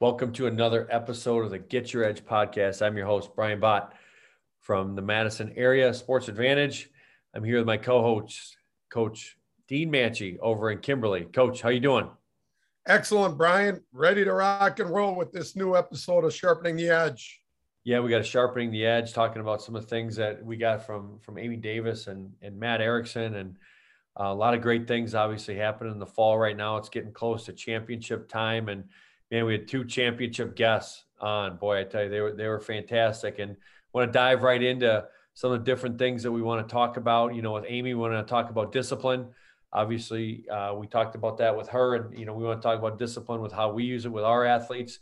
Welcome to another episode of the Get Your Edge podcast. I'm your host, Brian Bott from the Madison Area Sports Advantage. I'm here with my co-host, Coach Dean Manchi over in Kimberly. Coach, how you doing? Excellent, Brian. Ready to rock and roll with this new episode of Sharpening the Edge. Yeah, we got a sharpening the edge, talking about some of the things that we got from from Amy Davis and and Matt Erickson, and uh, a lot of great things obviously happening in the fall right now. It's getting close to championship time, and man, we had two championship guests on. Boy, I tell you, they were they were fantastic, and want to dive right into some of the different things that we want to talk about. You know, with Amy, we want to talk about discipline. Obviously, uh, we talked about that with her, and you know, we want to talk about discipline with how we use it with our athletes.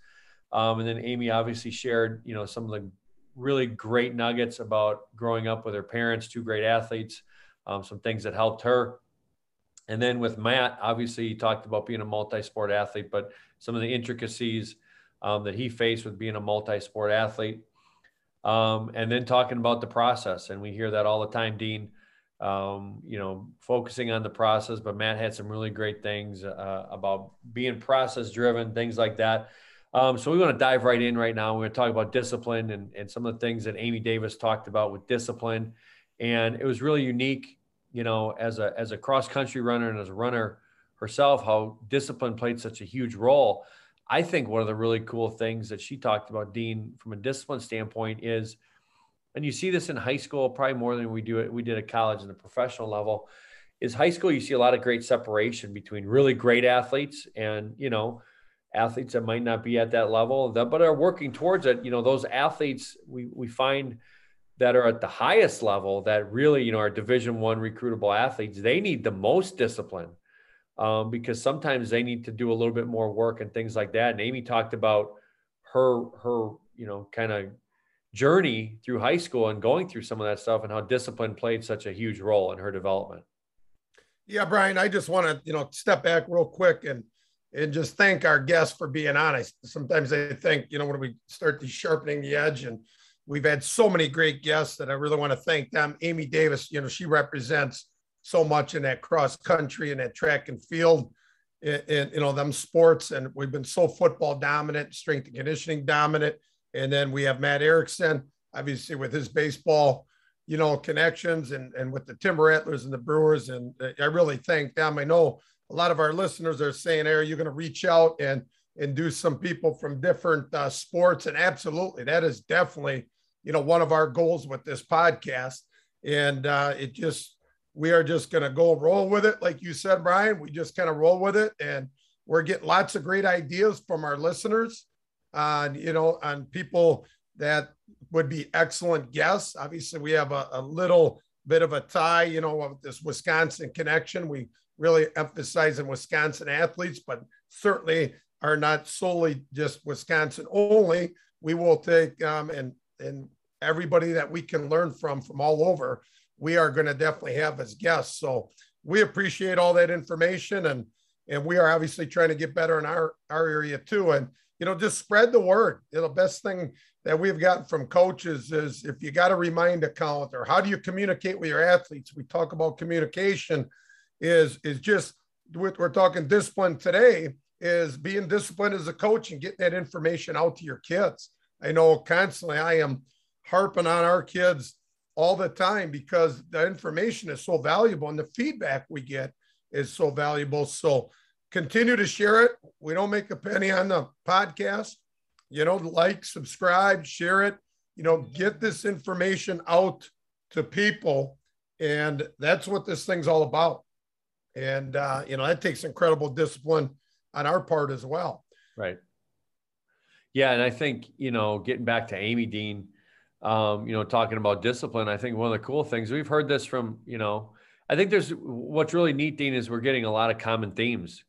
Um, and then Amy obviously shared, you know, some of the really great nuggets about growing up with her parents, two great athletes, um, some things that helped her. And then with Matt, obviously, he talked about being a multi-sport athlete, but some of the intricacies um, that he faced with being a multi-sport athlete. Um, and then talking about the process, and we hear that all the time, Dean. Um, you know, focusing on the process, but Matt had some really great things uh, about being process driven, things like that. Um, so we want to dive right in right now. We're going to talk about discipline and, and some of the things that Amy Davis talked about with discipline. And it was really unique, you know, as a as a cross country runner and as a runner herself, how discipline played such a huge role. I think one of the really cool things that she talked about, Dean, from a discipline standpoint, is, and you see this in high school probably more than we do it. We did at college and the professional level. Is high school you see a lot of great separation between really great athletes and you know athletes that might not be at that level, but are working towards it. You know, those athletes we we find that are at the highest level that really you know are Division One recruitable athletes. They need the most discipline um, because sometimes they need to do a little bit more work and things like that. And Amy talked about her her you know kind of journey through high school and going through some of that stuff and how discipline played such a huge role in her development. Yeah, Brian, I just want to you know step back real quick and and just thank our guests for being honest. Sometimes I think you know when we start the sharpening the edge and we've had so many great guests that I really want to thank them. Amy Davis, you know, she represents so much in that cross country and that track and field and you know them sports. And we've been so football dominant strength and conditioning dominant. And then we have matt erickson obviously with his baseball you know connections and and with the Timber Rattlers and the brewers. And i really thank them. I know a lot of our listeners are saying hey, are you going to reach out and and do some people from different uh, sports. And absolutely that is definitely you know one of our goals with this podcast and uh, it just we are just going to go roll with it. Like you said, Brian, we just kind of roll with it. And we're getting lots of great ideas from our listeners on, you know, on people that would be excellent guests. Obviously, we have a, a little bit of a tie, you know, of this Wisconsin connection. We really emphasize in Wisconsin athletes, but certainly are not solely just Wisconsin only. We will take um, and and everybody that we can learn from from all over we are going to definitely have as guests. So we appreciate all that information and and we are obviously trying to get better in our our area too. And you know, just spread the word. You know, the best thing that we've gotten from coaches is if you got a remind account or how do you communicate with your athletes? We talk about communication is is just we're talking discipline today is being disciplined as a coach and getting that information out to your kids. I know constantly I am harping on our kids all the time because the information is so valuable and the feedback we get is so valuable. So continue to share it. We don't make a penny on the podcast. You know, like, subscribe, share it. You know, get this information out to people. And that's what this thing's all about. And, uh, you know, that takes incredible discipline on our part as well. Right. Yeah. And I think, you know, getting back to Amy Dean, um, you know, talking about discipline. I think one of the cool things we've heard this from, you know, I think there's what's really neat, Dean, is we're getting a lot of common themes,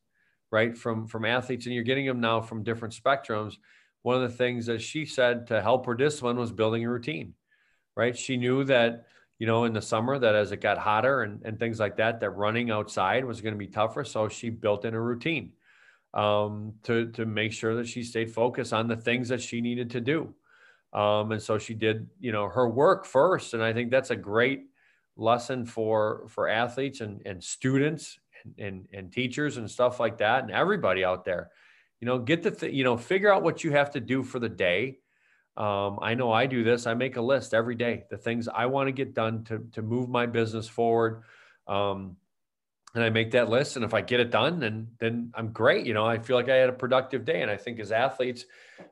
right, from from athletes, and you're getting them now from different spectrums. One of the things that she said to help her discipline was building a routine, right? She knew that, you know, in the summer that as it got hotter and, and things like that, that running outside was going to be tougher. So she built in a routine um, to to make sure that she stayed focused on the things that she needed to do. Um, and so she did, you know, her work first. And I think that's a great lesson for for athletes and, and students and, and, and teachers and stuff like that and everybody out there You know, get the, th- you know, figure out what you have to do for the day. Um, I know I do this. I make a list every day, the things I want to get done to, to move my business forward. Um, and I make that list. And if I get it done, then then I'm great. You know, I feel like I had a productive day. And I think as athletes,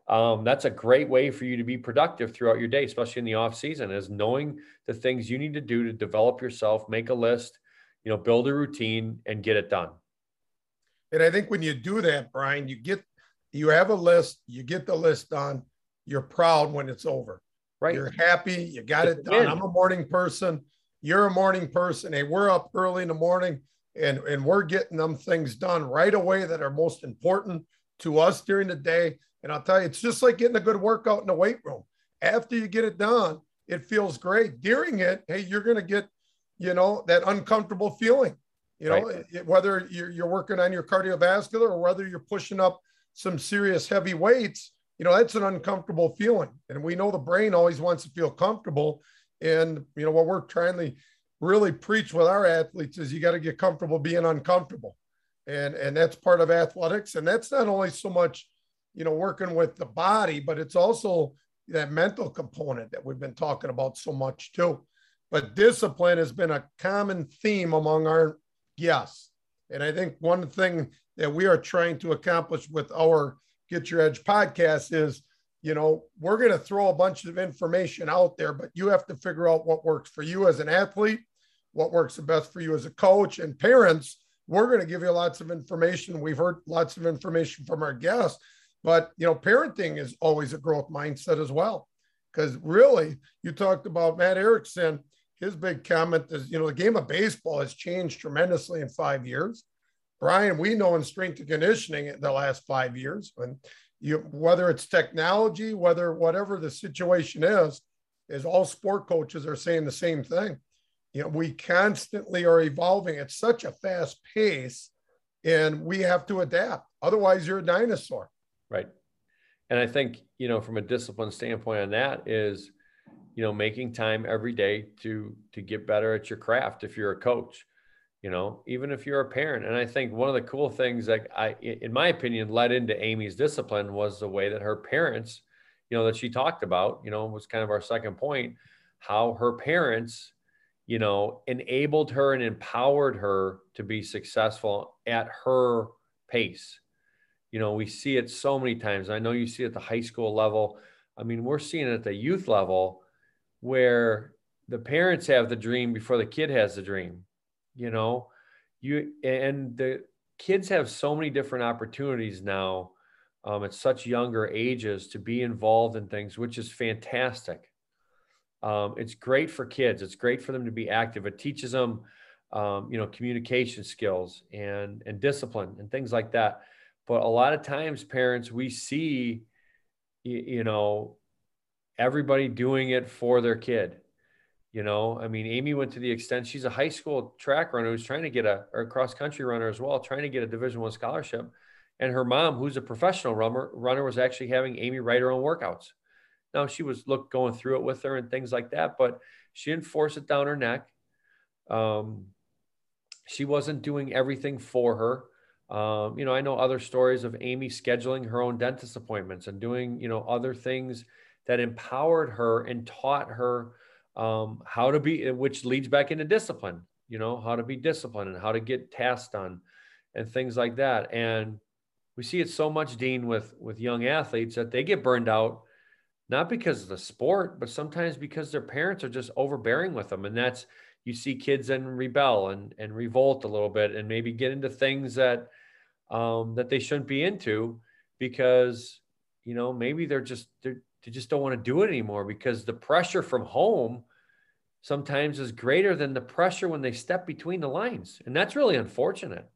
um, that's a great way for you to be productive throughout your day, especially in the off season, is knowing the things you need to do to develop yourself, make a list, you know, build a routine and get it done. And I think when you do that, Brian, you get you have a list, you get the list done, you're proud when it's over. Right. You're happy, you got it done. I'm a morning person. You're a morning person. Hey, we're up early in the morning and, and we're getting them things done right away that are most important to us during the day. And I'll tell you, it's just like getting a good workout in the weight room. After you get it done, it feels great. During it, hey, you're going to get, you know, that uncomfortable feeling. You know, right. whether you're, you're working on your cardiovascular or whether you're pushing up some serious heavy weights, you know, that's an uncomfortable feeling. And we know the brain always wants to feel comfortable. And, you know, what we're trying to really preach with our athletes is you got to get comfortable being uncomfortable. And, and that's part of athletics. And that's not only so much, you know, working with the body, but it's also that mental component that we've been talking about so much too. But discipline has been a common theme among our guests. And I think one thing that we are trying to accomplish with our Get Your Edge podcast is, you know, we're going to throw a bunch of information out there, but you have to figure out what works for you as an athlete what works the best for you as a coach and parents. We're going to give you lots of information. We've heard lots of information from our guests but you know parenting is always a growth mindset as well. Because really you talked about matt erickson. His big comment is you know the game of baseball has changed tremendously in five years. Brian we know in strength and conditioning in the last five years and you whether it's technology whether whatever the situation is is all sport coaches are saying the same thing you know, we constantly are evolving at such a fast pace and we have to adapt. Otherwise, you're a dinosaur. Right. And I think, you know, from a discipline standpoint on that is, you know, making time every day to to get better at your craft if you're a coach, you know, even if you're a parent. And I think one of the cool things that I in my opinion led into Amy's discipline was the way that her parents, you know, that she talked about, you know, was kind of our second point, how her parents you know, enabled her and empowered her to be successful at her pace. You know, we see it so many times. I know you see it at the high school level. I mean, we're seeing it at the youth level where the parents have the dream before the kid has the dream. You know, you and the kids have so many different opportunities now um, at such younger ages to be involved in things, which is fantastic. Um, it's great for kids. It's great for them to be active. It teaches them, um, you know, communication skills and and discipline and things like that. But a lot of times, parents, we see, you, you know, everybody doing it for their kid. You know, I mean, Amy went to the extent she's a high school track runner who's trying to get a or cross country runner as well, trying to get a Division One scholarship. And her mom, who's a professional runner, runner, was actually having Amy write her own workouts. Now she was look going through it with her and things like that, but she didn't force it down her neck. Um, she wasn't doing everything for her. Um, you know, I know other stories of Amy scheduling her own dentist appointments and doing, you know, other things that empowered her and taught her um, how to be, which leads back into discipline, you know, how to be disciplined and how to get tasks done and things like that. And we see it so much, Dean, with with young athletes that they get burned out not because of the sport, but sometimes because their parents are just overbearing with them. And that's, you see kids then rebel and, and revolt a little bit and maybe get into things that, um, that they shouldn't be into because, you know, maybe they're just, they're, they just don't want to do it anymore because the pressure from home sometimes is greater than the pressure when they step between the lines. And that's really unfortunate.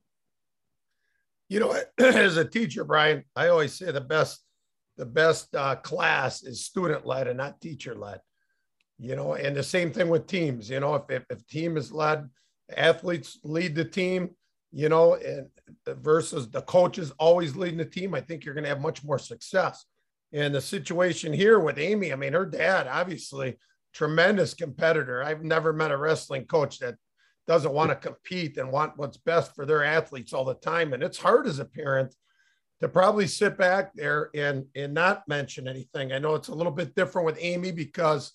You know, as a teacher, Brian, I always say the best the best uh, class is student led and not teacher led. You know, and the same thing with teams. You know, if, if, if team is led, athletes lead the team. You know, and versus the coaches always leading the team, I think you're going to have much more success. And the situation here with Amy, I mean, her dad obviously tremendous competitor. I've never met a wrestling coach that doesn't want to compete and want what's best for their athletes all the time. And it's hard as a parent to probably sit back there and and not mention anything. I know it's a little bit different with Amy because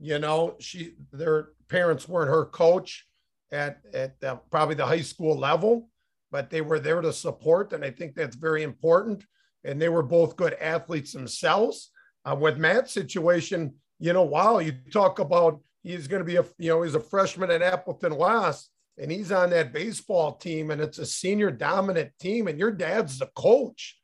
you know she their parents weren't her coach at at the, probably the high school level, but they were there to support, and I think that's very important. And they were both good athletes themselves. Uh, with Matt's situation, you know, wow, you talk about he's going to be a you know he's a freshman at Appleton West and he's on that baseball team and it's a senior dominant team and your dad's the coach.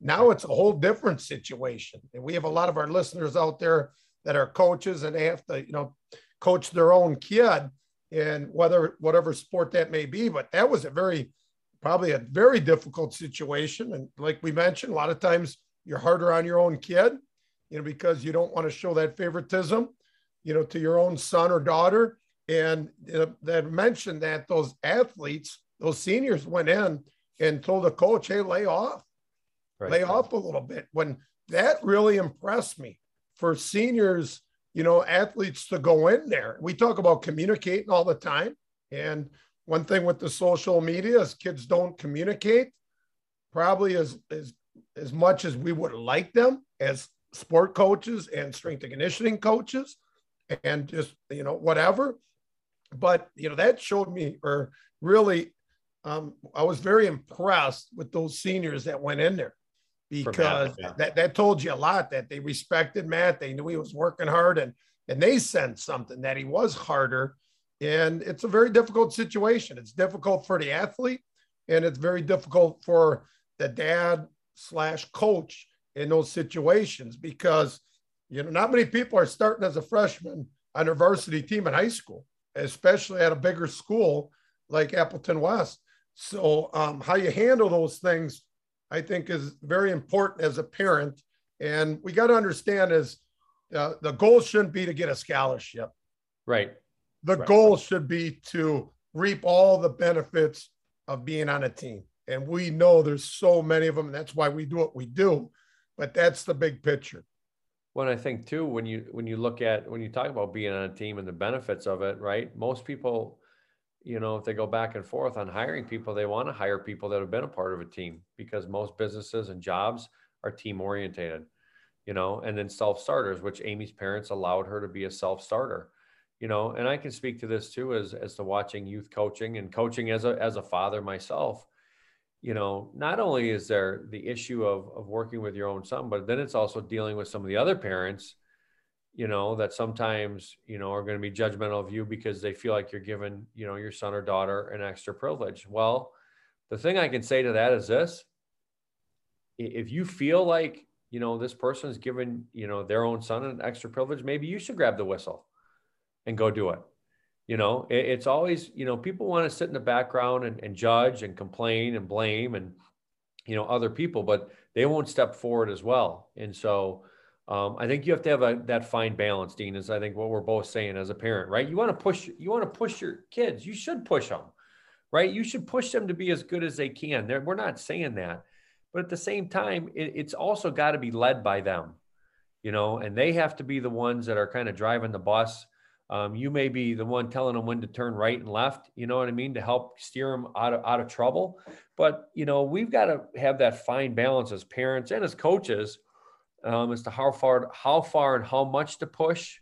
Now it's a whole different situation. And we have a lot of our listeners out there that are coaches and they have to, you know, coach their own kid in whether whatever sport that may be. But that was a very probably a very difficult situation. And like we mentioned, a lot of times you're harder on your own kid, you know, because you don't want to show that favoritism, you know, to your own son or daughter and that mentioned that those athletes, those seniors went in and told the coach, hey, lay off, right. lay off a little bit. When that really impressed me for seniors, you know, athletes to go in there. We talk about communicating all the time. And one thing with the social media is kids don't communicate probably as, as, as much as we would like them as sport coaches and strength and conditioning coaches and just, you know, whatever. But you know that showed me or really um, i was very impressed with those seniors that went in there because yeah. that, that told you a lot that they respected matt they knew he was working hard and and they sensed something that he was harder. And it's a very difficult situation. It's difficult for the athlete and it's very difficult for the dad slash coach in those situations because you know not many people are starting as a freshman on a varsity team in high school especially at a bigger school like Appleton West. So, um, how you handle those things, I think, is very important as a parent. And we got to understand is uh, the goal shouldn't be to get a scholarship. Right. The right. goal should be to reap all the benefits of being on a team. And we know there's so many of them. And that's why we do what we do. But that's the big picture. Well, I think too, when you when you look at when you talk about being on a team and the benefits of it, right? Most people, you know, if they go back and forth on hiring people, they want to hire people that have been a part of a team because most businesses and jobs are team orientated, you know, and then self starters, which Amy's parents allowed her to be a self starter, you know, and I can speak to this too as as to watching youth coaching and coaching as a as a father myself you know, not only is there the issue of, of working with your own son, but then it's also dealing with some of the other parents, you know, that sometimes, you know, are going to be judgmental of you because they feel like you're giving, you know, your son or daughter an extra privilege. Well, the thing I can say to that is this if you feel like, you know, this person is giving, you know, their own son an extra privilege, maybe you should grab the whistle and go do it you know it, it's always you know people want to sit in the background and, and judge and complain and blame and you know other people but they won't step forward as well. And so um, i think you have to have a, that fine balance dean is i think what we're both saying as a parent right? You want to push you want to push your kids. You should push them right? You should push them to be as good as they can. They're, we're not saying that. But at the same time it, it's also got to be led by them you know and they have to be the ones that are kind of driving the bus um, you may be the one telling them when to turn right and left, you know what I mean, to help steer them out of, out of trouble. But, you know, we've got to have that fine balance as parents and as coaches um, as to how far, how far and how much to push.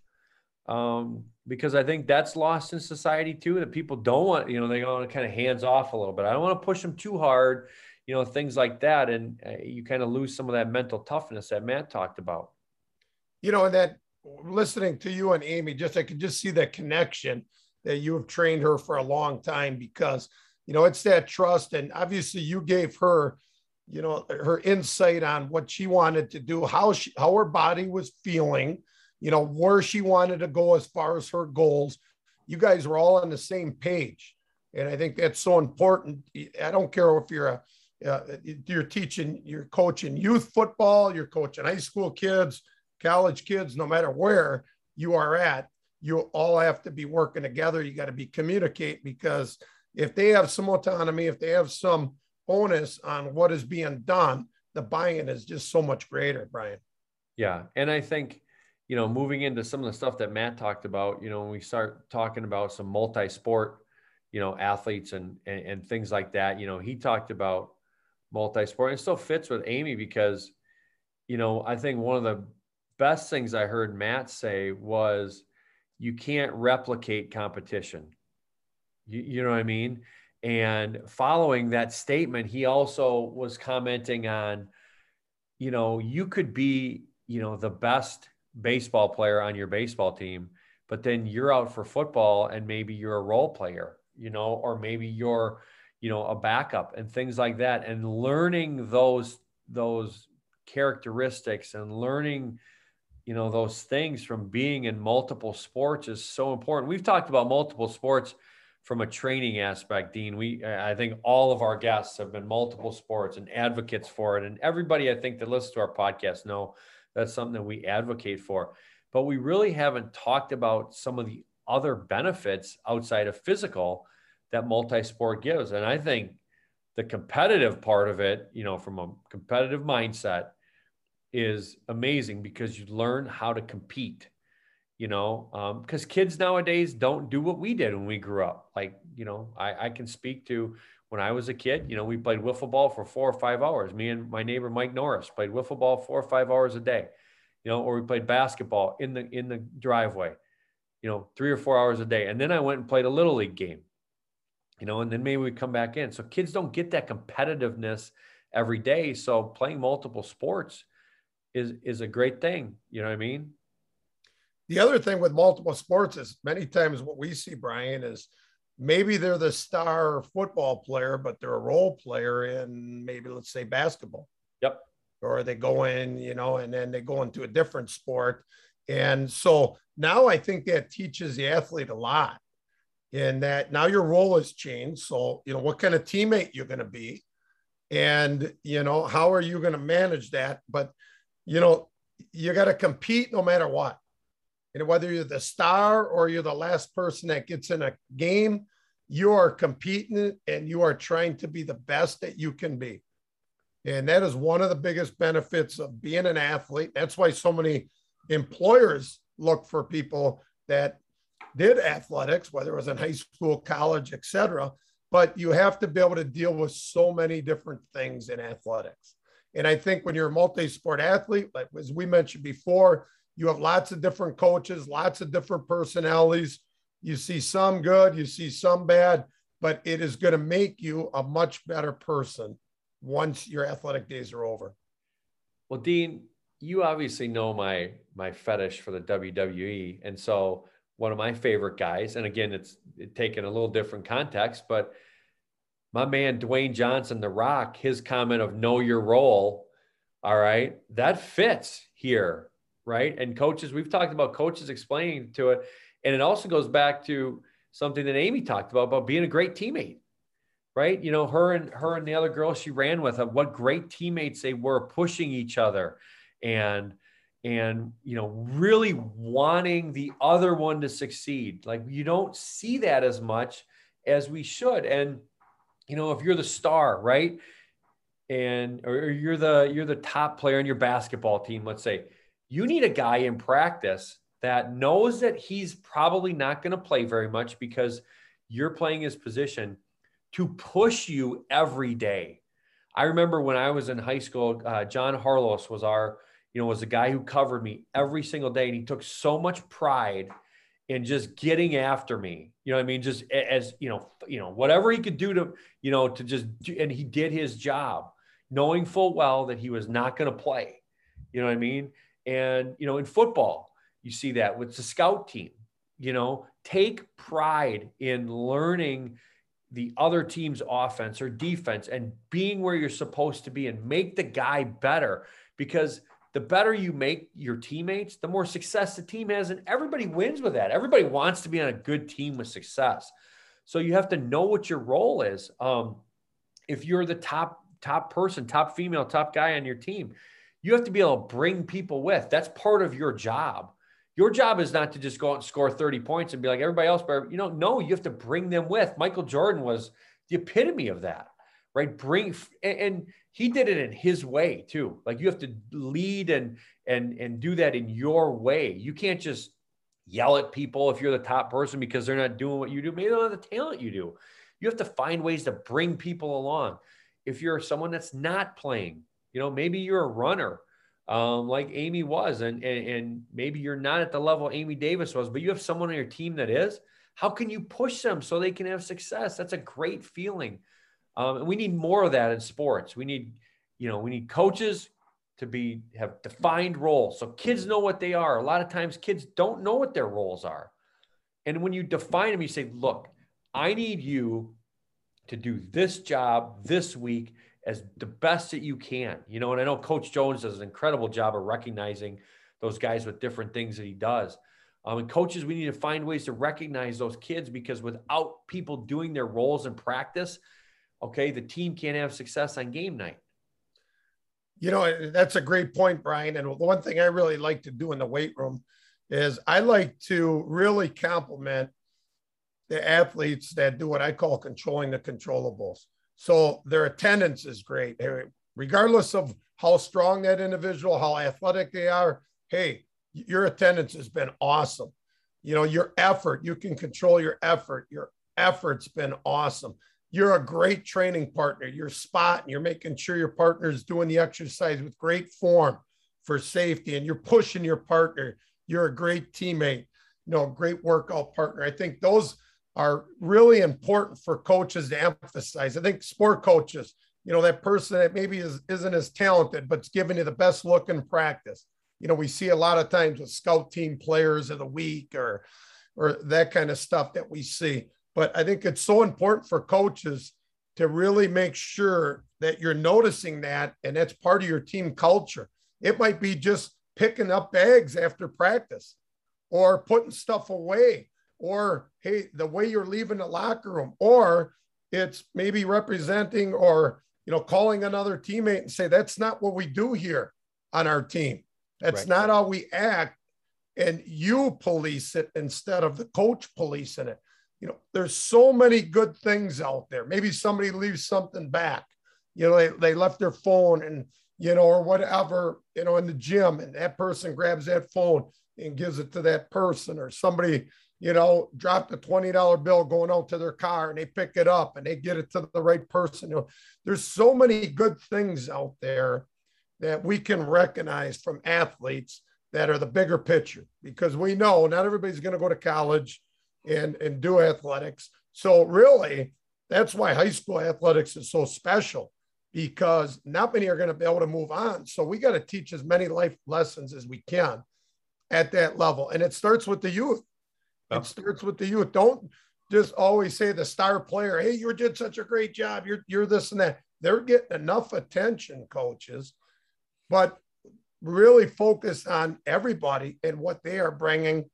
Um, because I think that's lost in society too, that people don't want, you know, they want to kind of hands off a little bit. I don't want to push them too hard, you know, things like that. And uh, you kind of lose some of that mental toughness that Matt talked about. You know, and that listening to you and Amy, just I could just see that connection that you have trained her for a long time because you know it's that trust, and obviously you gave her, you know, her insight on what she wanted to do, how she how her body was feeling, you know, where she wanted to go as far as her goals. You guys were all on the same page, and I think that's so important. I don't care if you're a uh, you're teaching, you're coaching youth football, you're coaching high school kids, college kids, no matter where you are at, you all have to be working together. You got to be communicate because if they have some autonomy, if they have some onus on what is being done, the buy-in is just so much greater, Brian. Yeah, and I think you know moving into some of the stuff that Matt talked about, you know, when we start talking about some multi-sport, you know, athletes and and, and things like that, you know, he talked about multi-sport. It still fits with Amy because, you know, I think one of the best things I heard Matt say was you can't replicate competition. You, you know what I mean? And following that statement, he also was commenting on, you know, you could be, you know, the best baseball player on your baseball team, but then you're out for football and maybe you're a role player, you know, or maybe you're, you know, a backup and things like that. And learning those, those characteristics and learning, you know, those things from being in multiple sports is so important. We've talked about multiple sports from a training aspect, Dean. We, I think all of our guests have been multiple sports and advocates for it. And everybody I think that listens to our podcast know that's something that we advocate for. But we really haven't talked about some of the other benefits outside of physical that multi-sport gives. And I think the competitive part of it, you know, from a competitive mindset is amazing because you learn how to compete, you know, because um, kids nowadays don't do what we did when we grew up. Like, you know, I, I can speak to when I was a kid, you know, we played wiffle ball for four or five hours. Me and my neighbor Mike Norris played wiffle ball four or five hours a day, you know, or we played basketball in the in the driveway, you know, three or four hours a day. And then I went and played a little league game, you know, and then maybe we come back in. So kids don't get that competitiveness every day. So playing multiple sports is is a great thing. You know what I mean? The other thing with multiple sports is many times what we see, Brian, is maybe they're the star football player, but they're a role player in maybe let's say basketball. Yep. Or they go in, you know, and then they go into a different sport. And so now I think that teaches the athlete a lot in that now your role has changed. So, you know, what kind of teammate you're going to be and, you know, how are you going to manage that? But, you know, you got to compete no matter what. And whether you're the star or you're the last person that gets in a game, you are competing and you are trying to be the best that you can be. And that is one of the biggest benefits of being an athlete. That's why so many employers look for people that did athletics, whether it was in high school, college, etc. But you have to be able to deal with so many different things in athletics. And I think when you're a multi-sport athlete, like as we mentioned before, you have lots of different coaches, lots of different personalities. You see some good, you see some bad, but it is going to make you a much better person once your athletic days are over. Well, Dean, you obviously know my my fetish for the WWE, and so one of my favorite guys, and again, it's taken a little different context, but my man Dwayne Johnson, The Rock, his comment of know your role, all right, that fits here right? And coaches, we've talked about coaches explaining to it. And it also goes back to something that Amy talked about, about being a great teammate, right? You know, her and her and the other girl she ran with, what great teammates they were pushing each other and, and, you know, really wanting the other one to succeed. Like you don't see that as much as we should. And, you know, if you're the star, right? And, or you're the, you're the top player in your basketball team, let's say, you need a guy in practice that knows that he's probably not going to play very much because you're playing his position to push you every day. I remember when I was in high school, uh, John Harlos was our, you know, was the guy who covered me every single day, and he took so much pride in just getting after me. You know, I mean, just as you know, you know, whatever he could do to, you know, to just, do, and he did his job, knowing full well that he was not going to play. You know what I mean? And, you know, in football, you see that with the scout team, you know, take pride in learning the other team's offense or defense and being where you're supposed to be and make the guy better because the better you make your teammates, the more success the team has. And everybody wins with that. Everybody wants to be on a good team with success. So you have to know what your role is. Um, if you're the top top person, top female, top guy on your team, you have to be able to bring people with. That's part of your job. Your job is not to just go out and score 30 points and be like everybody else, but you know, no, you have to bring them with. Michael Jordan was the epitome of that, right? Bring and he did it in his way too. Like you have to lead and and and do that in your way. You can't just yell at people if you're the top person because they're not doing what you do. Maybe they don't have the talent you do. You have to find ways to bring people along. if you're someone that's not playing, you know, maybe you're a runner um, like Amy was, and, and, and maybe you're not at the level Amy Davis was, but you have someone on your team that is. How can you push them so they can have success? That's a great feeling. Um, and we need more of that in sports. We need, you know, we need coaches to be have defined roles so kids know what they are. A lot of times, kids don't know what their roles are, and when you define them, you say, "Look, I need you to do this job this week." as the best that you can. You know, and I know Coach Jones does an incredible job of recognizing those guys with different things that he does. Um, and coaches, we need to find ways to recognize those kids because without people doing their roles in practice, okay, the team can't have success on game night. You know, that's a great point, Brian. And the one thing I really like to do in the weight room is I like to really compliment the athletes that do what I call controlling the controllables. So their attendance is great. Regardless of how strong that individual, how athletic they are, hey, your attendance has been awesome. You know, your effort, you can control your effort. Your effort's been awesome. You're a great training partner. You're spotting, you're making sure your partner is doing the exercise with great form for safety, and you're pushing your partner. You're a great teammate, you know, great workout partner. I think those are really important for coaches to emphasize. I think sport coaches, you know, that person that maybe is, isn't as talented, but's giving you the best look in practice. You know, we see a lot of times with scout team players of the week or, or that kind of stuff that we see. But I think it's so important for coaches to really make sure that you're noticing that and that's part of your team culture. It might be just picking up bags after practice or putting stuff away or hey, the way you're leaving the locker room, or it's maybe representing or you know calling another teammate and say that's not what we do here on our team. That's right. not how we act, and you police it instead of the coach policing it. You know, there's so many good things out there. Maybe somebody leaves something back. You know, they, they left their phone and you know, or whatever, you know, in the gym, and that person grabs that phone and gives it to that person, or somebody you know, dropped a $20 bill going out to their car and they pick it up and they get it to the right person. You know, there's so many good things out there that we can recognize from athletes that are the bigger picture because we know not everybody's going to go to college and, and do athletics. So really, that's why high school athletics is so special because not many are going to be able to move on. So we got to teach as many life lessons as we can at that level. And it starts with the youth it starts with the youth. Don't just always say the star player, hey, you did such a great job. You're you're this and that. They're getting enough attention, coaches, but really focus on everybody and what they are bringing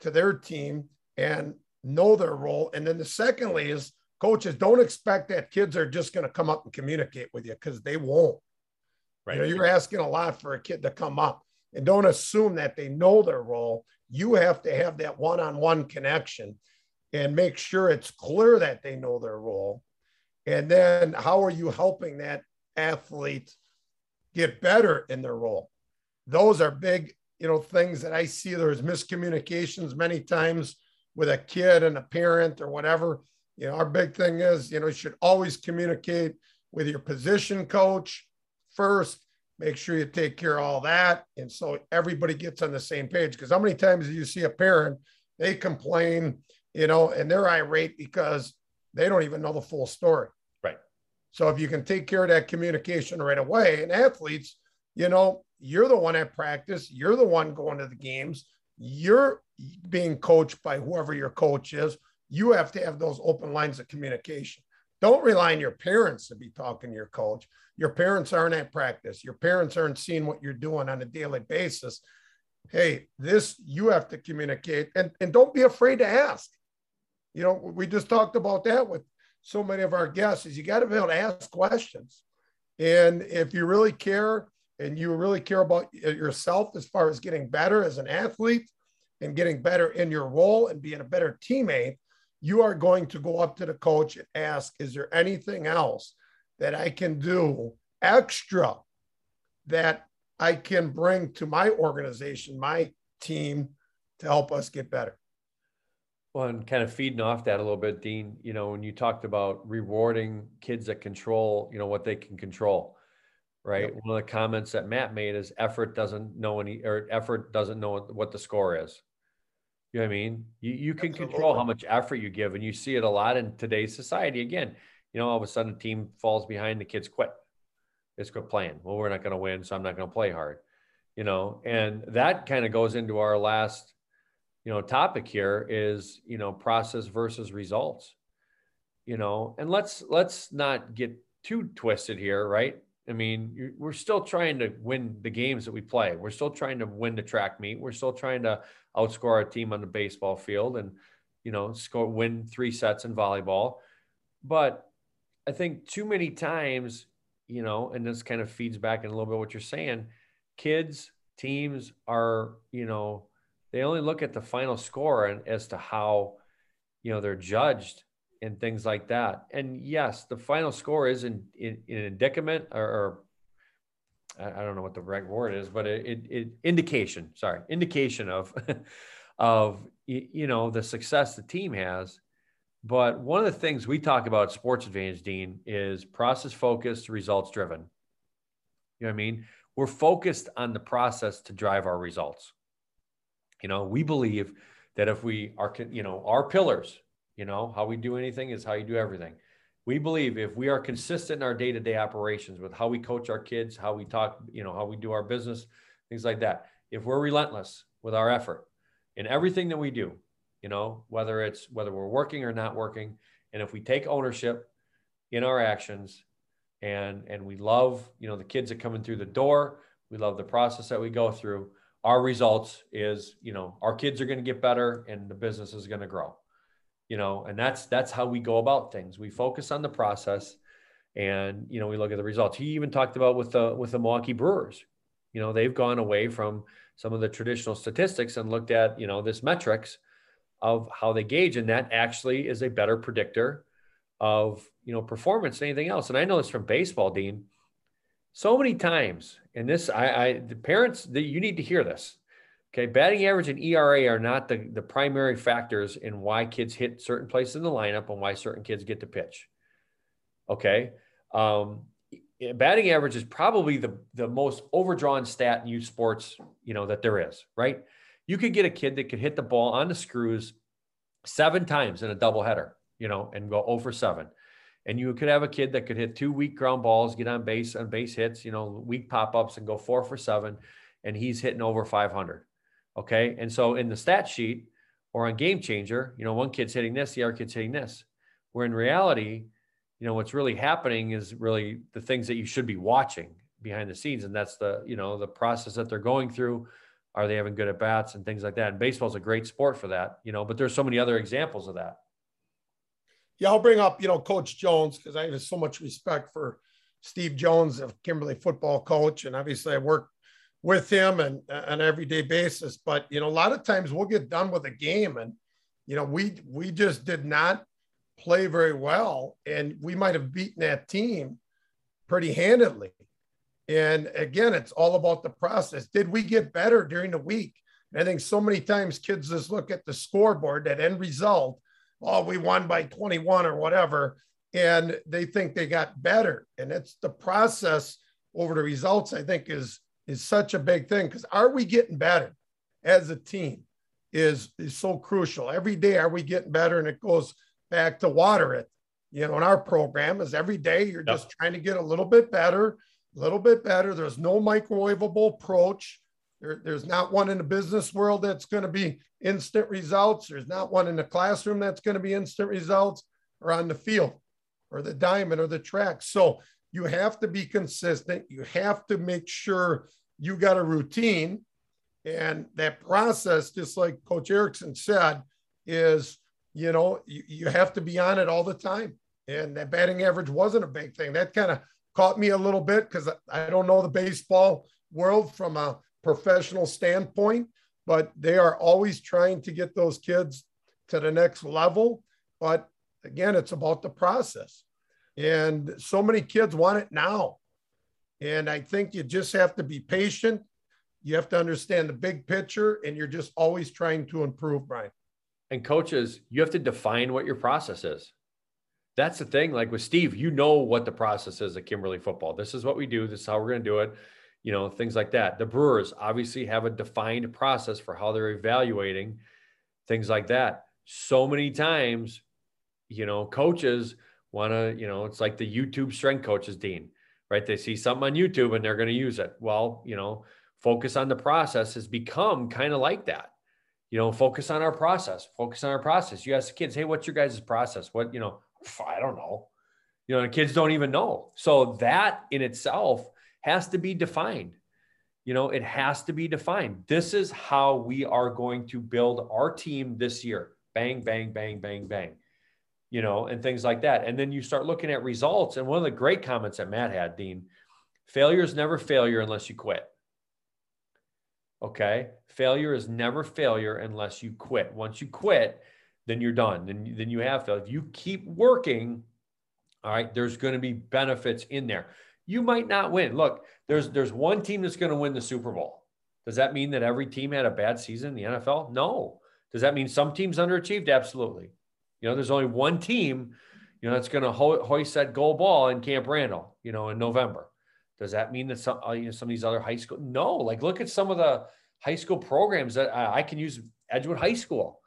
to their team and know their role. And then the secondly is coaches don't expect that kids are just going to come up and communicate with you because they won't. Right. You know, you're asking a lot for a kid to come up and don't assume that they know their role you have to have that one on one connection and make sure it's clear that they know their role. And then how are you helping that athlete get better in their role? Those are big, you know, things that I see there's miscommunications many times with a kid and a parent or whatever. You know, our big thing is, you know, you should always communicate with your position coach first make sure you take care of all that. And so everybody gets on the same page. Because how many times do you see a parent, they complain, you know, and they're irate because they don't even know the full story. Right. So if you can take care of that communication right away, and athletes, you know, you're the one at practice, you're the one going to the games, you're being coached by whoever your coach is. You have to have those open lines of communication. Don't rely on your parents to be talking to your coach. Your parents aren't at practice. Your parents aren't seeing what you're doing on a daily basis. Hey, this you have to communicate and, and don't be afraid to ask. You know, we just talked about that with so many of our guests is you got to be able to ask questions. And if you really care and you really care about uh, yourself as far as getting better as an athlete and getting better in your role and being a better teammate, you are going to go up to the coach and ask, is there anything else that I can do extra that I can bring to my organization, my team to help us get better? Well, and kind of feeding off that a little bit, Dean, you know, when you talked about rewarding kids that control, you know, what they can control, right? Yep. One of the comments that Matt made is effort doesn't know any, or effort doesn't know what the score is. You know what I mean? You, you can Absolutely. control how much effort you give, and you see it a lot in today's society. Again, you know, all of a sudden a team falls behind, the kids quit. It's quit playing. Well, we're not going to win, so I'm not going to play hard. You know, and that kind of goes into our last you know topic here is you know process versus results you know and let's let's not get too twisted here right i mean we're still trying to win the games that we play. We're still trying to win the track meet. We're still trying to outscore our team on the baseball field and you know score win three sets in volleyball. But i think too many times you know and this kind of feeds back in a little bit what you're saying kids teams are you know they only look at the final score and as to how you know they're judged and things like that. And yes the final score is in, in, in indicament or, or, i don't know what the right word is but it, it, it indication sorry indication of of you know the success the team has. But one of the things we talk about sports advantage dean is process focused results driven. You know what i mean? We're focused on the process to drive our results. You know, we believe that if we are, you know, our pillars, you know, how we do anything is how you do everything. We believe if we are consistent in our day to day operations with how we coach our kids, how we talk, you know, how we do our business, things like that. If we're relentless with our effort in everything that we do, you know, whether it's whether we're working or not working, and if we take ownership in our actions and and we love, you know, the kids that coming through the door, we love the process that we go through, our results is you know our kids are going to get better and the business is going to grow you know and that's that's how we go about things. We focus on the process and you know we look at the results. He even talked about with the with the milwaukee brewers you know they've gone away from some of the traditional statistics and looked at you know this metrics of how they gauge and that actually is a better predictor of you know performance than anything else. And i know this from baseball dean. So many times, and this, I, I the parents, that you need to hear this. Okay, batting average and ERA are not the, the primary factors in why kids hit certain places in the lineup and why certain kids get to pitch. Okay, um, batting average is probably the the most overdrawn stat in youth sports, you know, that there is. Right? You could get a kid that could hit the ball on the screws seven times in a doubleheader, you know, and go over 7 and you could have a kid that could hit two weak ground balls, get on base on base hits, you know, weak pop ups and go four for seven, and he's hitting over 500. Okay. And so in the stat sheet or on Game Changer, you know, one kid's hitting this, the other kid's hitting this. Where in reality, you know, what's really happening is really the things that you should be watching behind the scenes. And that's the, you know, the process that they're going through. Are they having good at bats and things like that? And baseball's a great sport for that, you know, but there's so many other examples of that yeah, I'll bring up, you know, Coach Jones because I have so much respect for Steve Jones, a Kimberly football coach, and obviously I work with him and on an everyday basis. But you know, a lot of times we'll get done with a game, and you know, we we just did not play very well, and we might have beaten that team pretty handedly. And again, it's all about the process. Did we get better during the week? I think so many times kids just look at the scoreboard, that end result, oh, we won by 21 or whatever. And they think they got better. And it's the process over the results, I think, is is such a big thing. Because are we getting better as a team is is so crucial. Every day are we getting better? And it goes back to water it. You know, in our program is every day you're yep. just trying to get a little bit better, a little bit better. There's no microwavable approach. There, there's not one in the business world that's going to be instant results. There's not one in the classroom that's going to be instant results or on the field or the diamond or the track. So you have to be consistent. You have to make sure you got a routine. And that process, just like Coach Erickson said, is, you know, you, you have to be on it all the time. And that batting average wasn't a big thing. That kind of caught me a little bit because I don't know the baseball world from a professional standpoint, but they are always trying to get those kids to the next level. But again, it's about the process. And so many kids want it now. And I think you just have to be patient. You have to understand the big picture, and you're just always trying to improve, Brian. and coaches, you have to define what your process is. That's the thing. Like with Steve, you know what the process is at Kimberly football. This is what we do. This is how we're going to do it. You know, things like that. The Brewers obviously have a defined process for how they're evaluating things like that. So many times, you know, coaches want to, you know, it's like the YouTube strength coaches, Dean, right? They see something on YouTube and they're going to use it. Well, you know, focus on the process has become kind of like that you know, focus on our process, focus on our process. You ask the kids, hey, what's your guys' process? What, you know, I don't know. You know, the kids don't even know. So that in itself has to be defined. You know, it has to be defined. This is how we are going to build our team this year. Bang, bang, bang, bang, bang. You know, and things like that. And then you start looking at results. And one of the great comments that Matt had, Dean, failure is never failure unless you quit. Okay. Failure is never failure unless you quit. Once you quit, then you're done. Then, then you have to. If you keep working, all right, there's going to be benefits in there. You might not win. Look, there's there's one team that's going to win the Super Bowl. Does that mean that every team had a bad season in the NFL? No. Does that mean some teams underachieved? Absolutely. You know, there's only one team, you know, that's going to ho- hoist that gold ball in Camp Randall, you know, in November. Does that mean that some, uh, you know, some of these other high school? No, like look at some of the high school programs that I, I can use Edgewood High School.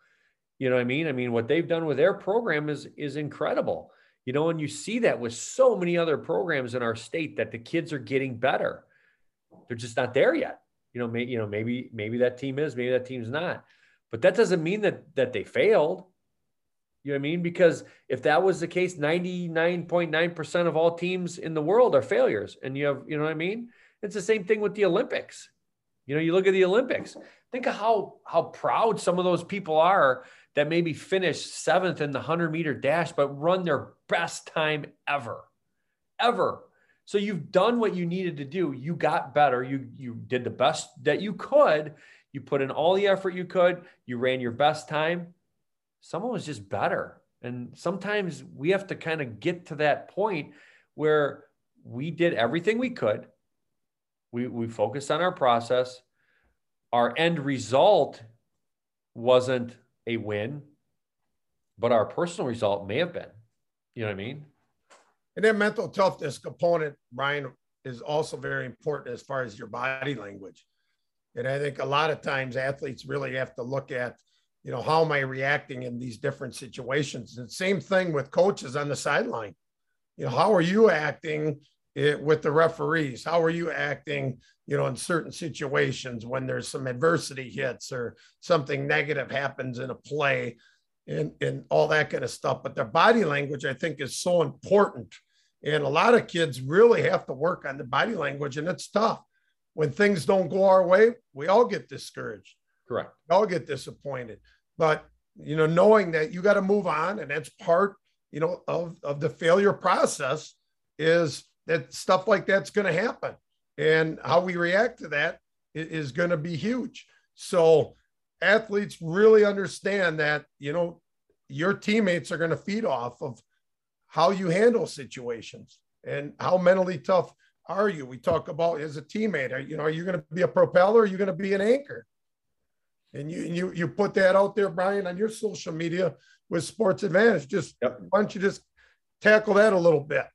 You know what I mean? I mean, what they've done with their program is is incredible. You know, and you see that with so many other programs in our state that the kids are getting better. They're just not there yet. You know, may, you know, maybe maybe that team is, maybe that team's not. But that doesn't mean that that they failed. You know what I mean? Because if that was the case, 99.9% of all teams in the world are failures. And you have, you know what I mean? It's the same thing with the Olympics. You know, you look at the Olympics, think of how how proud some of those people are that maybe finish seventh in the 100 meter dash, but run their best time ever, ever. So you've done what you needed to do. You got better. You you did the best that you could. You put in all the effort you could. You ran your best time someone was just better. And sometimes we have to kind of get to that point where we did everything we could. We, we focused on our process. Our end result wasn't a win, but our personal result may have been. You know what I mean? And then mental toughness component, Brian, is also very important as far as your body language. And I think a lot of times athletes really have to look at you know, how am I reacting in these different situations? And same thing with coaches on the sideline. You know, how are you acting it, with the referees? How are you acting, you know, in certain situations when there's some adversity hits or something negative happens in a play and, and all that kind of stuff. But their body language, I think, is so important. And a lot of kids really have to work on the body language, and it's tough. When things don't go our way, we all get discouraged. Correct. Y'all get disappointed. But you know, knowing that you got to move on, and that's part, you know, of, of the failure process is that stuff like that's going to happen. And how we react to that is going to be huge. So athletes really understand that, you know, your teammates are going to feed off of how you handle situations and how mentally tough are you. We talk about as a teammate, are, you know, are you going to be a propeller? Or are you going to be an anchor? And you you you put that out there, Brian, on your social media with Sports Advantage. Just yep. why don't you just tackle that a little bit?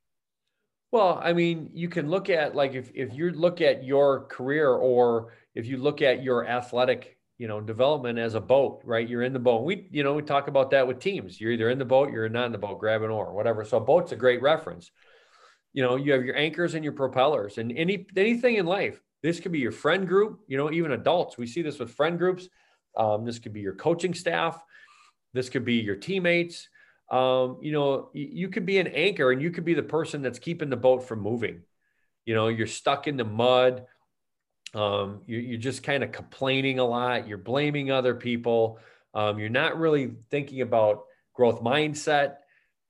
Well, I mean, you can look at like if if you look at your career or if you look at your athletic, you know, development as a boat, right? You're in the boat. We, you know, we talk about that with teams. You're either in the boat, you're not in the boat, grab an oar, whatever. So a boat's a great reference. You know, you have your anchors and your propellers and any anything in life. This could be your friend group, you know, even adults. We see this with friend groups um, this could be your coaching staff. This could be your teammates. Um, you know, you, you could be an anchor and you could be the person that's keeping the boat from moving. You know, you're stuck in the mud. Um, you, you're just kind of complaining a lot. You're blaming other people. Um, you're not really thinking about growth mindset,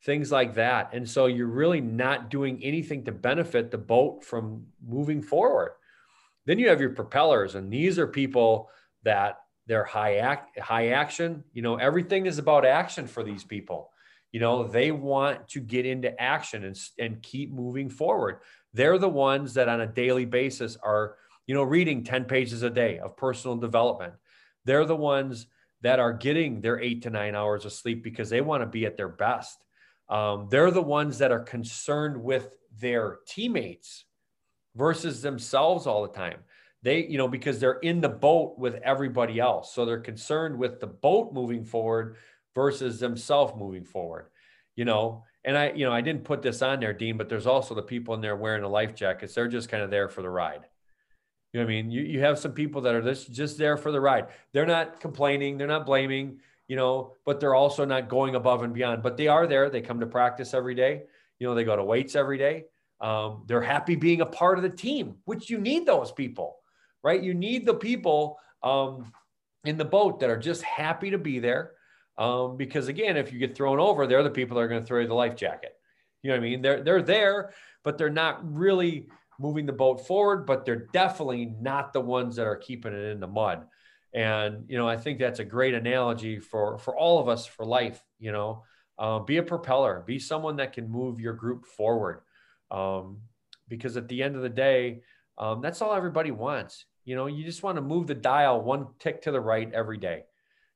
things like that. And so you're really not doing anything to benefit the boat from moving forward. Then you have your propellers, and these are people that they're high act high action you know everything is about action for these people you know they want to get into action and, and keep moving forward they're the ones that on a daily basis are you know reading 10 pages a day of personal development they're the ones that are getting their eight to nine hours of sleep because they want to be at their best. Um, they're the ones that are concerned with their teammates versus themselves all the time. They, you know, because they're in the boat with everybody else. So they're concerned with the boat moving forward versus themselves moving forward, you know. And I, you know, I didn't put this on there, Dean, but there's also the people in there wearing the life jackets. They're just kind of there for the ride. You know what I mean? You, you have some people that are just, just there for the ride. They're not complaining, they're not blaming, you know, but they're also not going above and beyond. But they are there. They come to practice every day. You know, they go to weights every day. Um, they're happy being a part of the team, which you need those people, right? You need the people um, in the boat that are just happy to be there. Um, because again, if you get thrown over, they're the people that are going to throw you the life jacket. You know what I mean? They're they're there, but they're not really moving the boat forward. But they're definitely not the ones that are keeping it in the mud. And you know, I think that's a great analogy for for all of us for life. You know, uh, be a propeller, be someone that can move your group forward. Um, because at the end of the day, um, that's all everybody wants. You know, you just want to move the dial one tick to the right every day.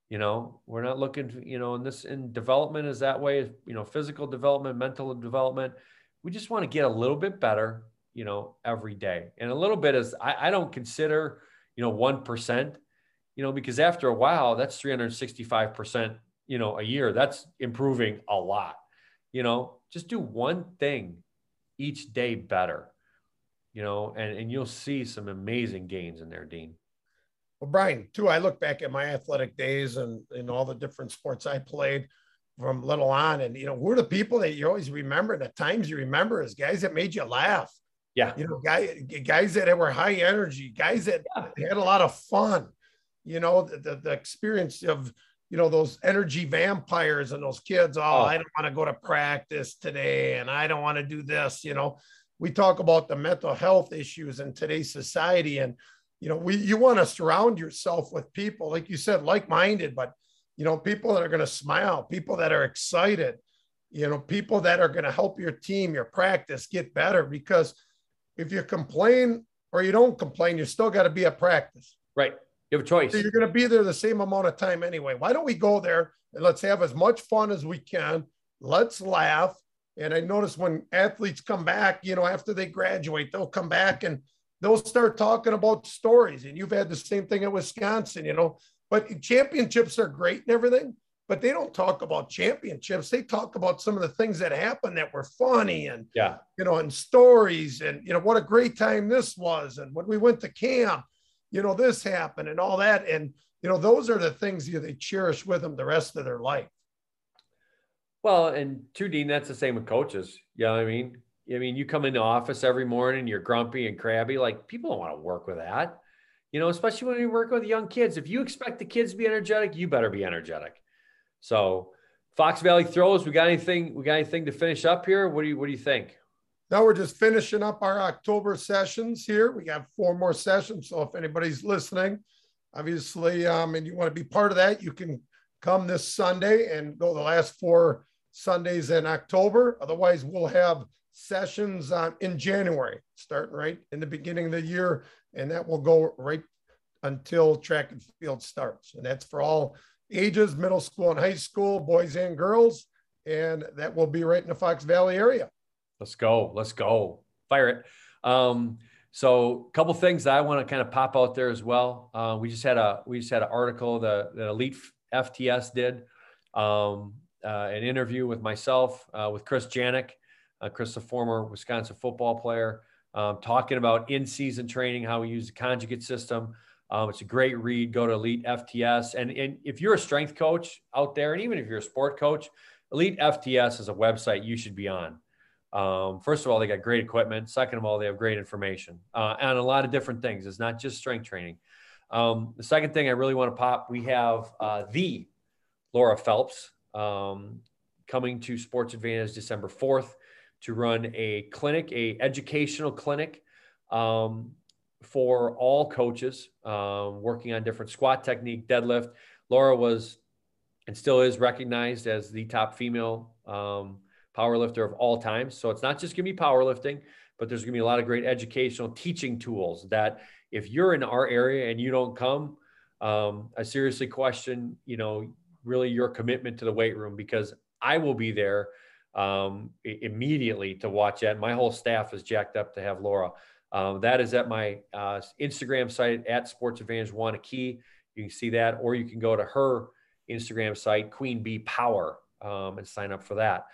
You know, we're not looking, you know, in this in development is that way, you know, physical development, mental development. We just want to get a little bit better, you know, every day. And a little bit is I, I don't consider, you know, 1%, you know, because after a while, that's 365%, you know, a year. That's improving a lot. You know, just do one thing each day better, you know, and, and you'll see some amazing gains in there, Dean. Well, Brian, too, I look back at my athletic days and in all the different sports I played from little on. And, you know, who are the people that you always remember? and The times you remember as guys that made you laugh. Yeah. You know, guys, guys that were high energy, guys that yeah. had a lot of fun, you know, the, the, the experience of, you know those energy vampires and those kids oh, oh. i don't want to go to practice today and i don't want to do this you know we talk about the mental health issues in today's society and you know we you want to surround yourself with people like you said like-minded but you know people that are going to smile people that are excited you know people that are going to help your team your practice get better because if you complain or you don't complain you still got to be at practice right you have a choice. So you're going to be there the same amount of time anyway. Why don't we go there and let's have as much fun as we can? Let's laugh. And I notice when athletes come back, you know, after they graduate, they'll come back and they'll start talking about stories. And you've had the same thing at Wisconsin, you know, but championships are great and everything, but they don't talk about championships. They talk about some of the things that happened that were funny and, yeah, you know, and stories and, you know, what a great time this was. And when we went to camp you know, this happened and all that. And, you know, those are the things you they cherish with them the rest of their life. Well, and two Dean, that's the same with coaches. You know what I mean? I mean, you come into office every morning, you're grumpy and crabby. Like people don't want to work with that, you know, especially when you work with young kids. If you expect the kids to be energetic, you better be energetic. So Fox Valley throws, we got anything, we got anything to finish up here? What do you, what do you think? Now we're just finishing up our October sessions here. We got four more sessions. So if anybody's listening, obviously, um, and you want to be part of that, you can come this Sunday and go the last four Sundays in October. Otherwise, we'll have sessions um, in January, starting right in the beginning of the year, and that will go right until track and field starts. And that's for all ages, middle school and high school, boys and girls. And that will be right in the Fox Valley area. Let's go. Let's go. Fire it. Um, so a couple things that I want to kind of pop out there as well. Uh, we just had a we just had an article that, the Elite FTS did um, an interview with myself uh, with Chris Janik. Uh, Chris, a former Wisconsin football player, um, talking about in-season training, how we use the conjugate system. Um, it's a great read. Go to Elite FTS, and and if you're a strength coach out there, and even if you're a sport coach, Elite FTS is a website you should be on. Um, first of all, they got great equipment. Second of all, they have great information uh, and a lot of different things. It's not just strength training. Um, the second thing I really want to pop, we have uh, the Laura Phelps um, coming to Sports Advantage December 4th to run a clinic, a educational clinic um, for all coaches um, working on different squat technique, deadlift. Laura was and still is recognized as the top female um, powerlifter of all time. So it's not just going to be powerlifting, but there's going to be a lot of great educational teaching tools that if you're in our area and you don't come, um, I seriously question, you know, really your commitment to the weight room because I will be there um, immediately to watch that. My whole staff is jacked up to have Laura. Um, that is at my uh, Instagram site at Sports Advantage Waunakee. You can see that, or you can go to her Instagram site, Queen Bee Power, um, and sign up for that.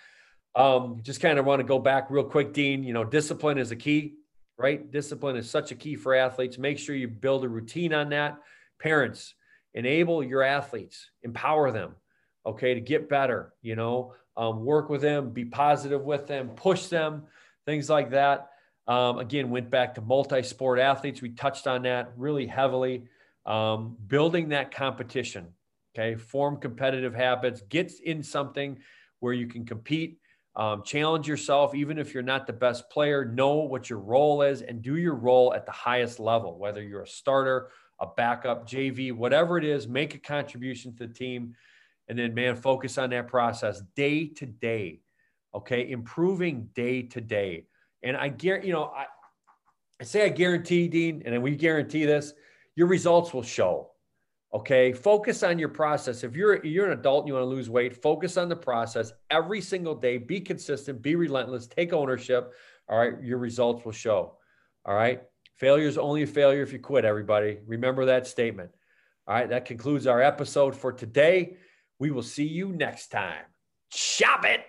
Um, just kind of want to go back real quick, Dean. You know, discipline is a key, right? Discipline is such a key for athletes. Make sure you build a routine on that. Parents, enable your athletes, empower them, okay, to get better. You know, um, work with them, be positive with them, push them, things like that. Um, again, went back to multi sport athletes. We touched on that really heavily. Um, building that competition, okay, form competitive habits, get in something where you can compete, um, challenge yourself, even if you're not the best player, know what your role is and do your role at the highest level, whether you're a starter, a backup, JV, whatever it is, make a contribution to the team. And then, man, focus on that process day to day, okay, improving day to day and I guarantee, you know, I, I say I guarantee, Dean, and we guarantee this, your results will show. Okay. Focus on your process. If you're you're an adult and you want to lose weight, focus on the process every single day. Be consistent, be relentless, take ownership. All right. Your results will show. All right. Failure is only a failure if you quit, everybody. Remember that statement. All right. That concludes our episode for today. We will see you next time. Chop it.